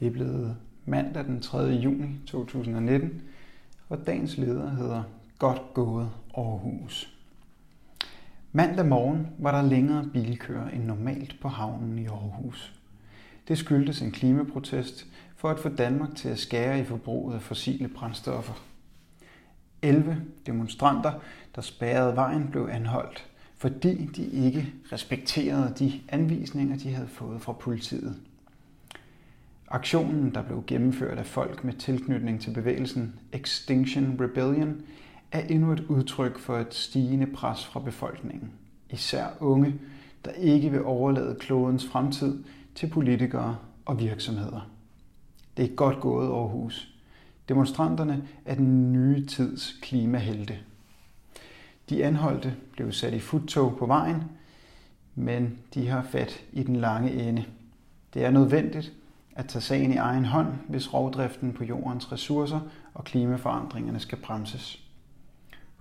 Det er blevet mandag den 3. juni 2019, og dagens leder hedder Godt gået Aarhus. Mandag morgen var der længere bilkøer end normalt på havnen i Aarhus. Det skyldtes en klimaprotest for at få Danmark til at skære i forbruget af fossile brændstoffer. 11 demonstranter, der spærrede vejen, blev anholdt, fordi de ikke respekterede de anvisninger, de havde fået fra politiet. Aktionen, der blev gennemført af folk med tilknytning til bevægelsen Extinction Rebellion, er endnu et udtryk for et stigende pres fra befolkningen. Især unge, der ikke vil overlade klodens fremtid til politikere og virksomheder. Det er godt gået Aarhus. Demonstranterne er den nye tids klimahelte. De anholdte blev sat i futtog på vejen, men de har fat i den lange ende. Det er nødvendigt, at tage sagen i egen hånd, hvis rovdriften på jordens ressourcer og klimaforandringerne skal bremses.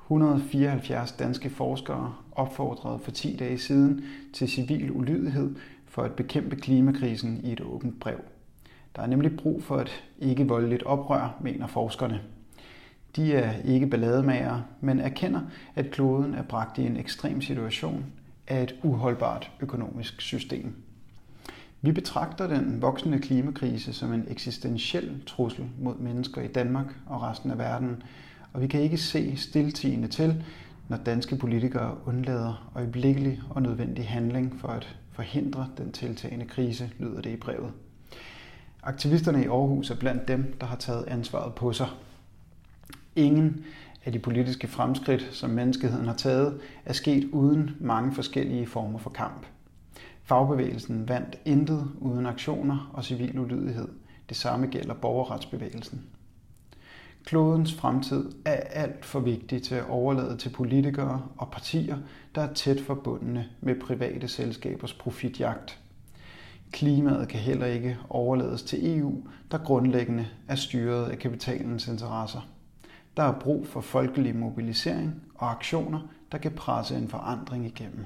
174 danske forskere opfordrede for 10 dage siden til civil ulydighed for at bekæmpe klimakrisen i et åbent brev. Der er nemlig brug for et ikke-voldeligt oprør, mener forskerne. De er ikke ballademager, men erkender, at kloden er bragt i en ekstrem situation af et uholdbart økonomisk system. Vi betragter den voksende klimakrise som en eksistentiel trussel mod mennesker i Danmark og resten af verden, og vi kan ikke se stiltigende til, når danske politikere undlader øjeblikkelig og nødvendig handling for at forhindre den tiltagende krise, lyder det i brevet. Aktivisterne i Aarhus er blandt dem, der har taget ansvaret på sig. Ingen af de politiske fremskridt, som menneskeheden har taget, er sket uden mange forskellige former for kamp – Fagbevægelsen vandt intet uden aktioner og civil ulydighed. Det samme gælder borgerretsbevægelsen. Klodens fremtid er alt for vigtig til at overlade til politikere og partier, der er tæt forbundne med private selskabers profitjagt. Klimaet kan heller ikke overlades til EU, der grundlæggende er styret af kapitalens interesser. Der er brug for folkelig mobilisering og aktioner, der kan presse en forandring igennem.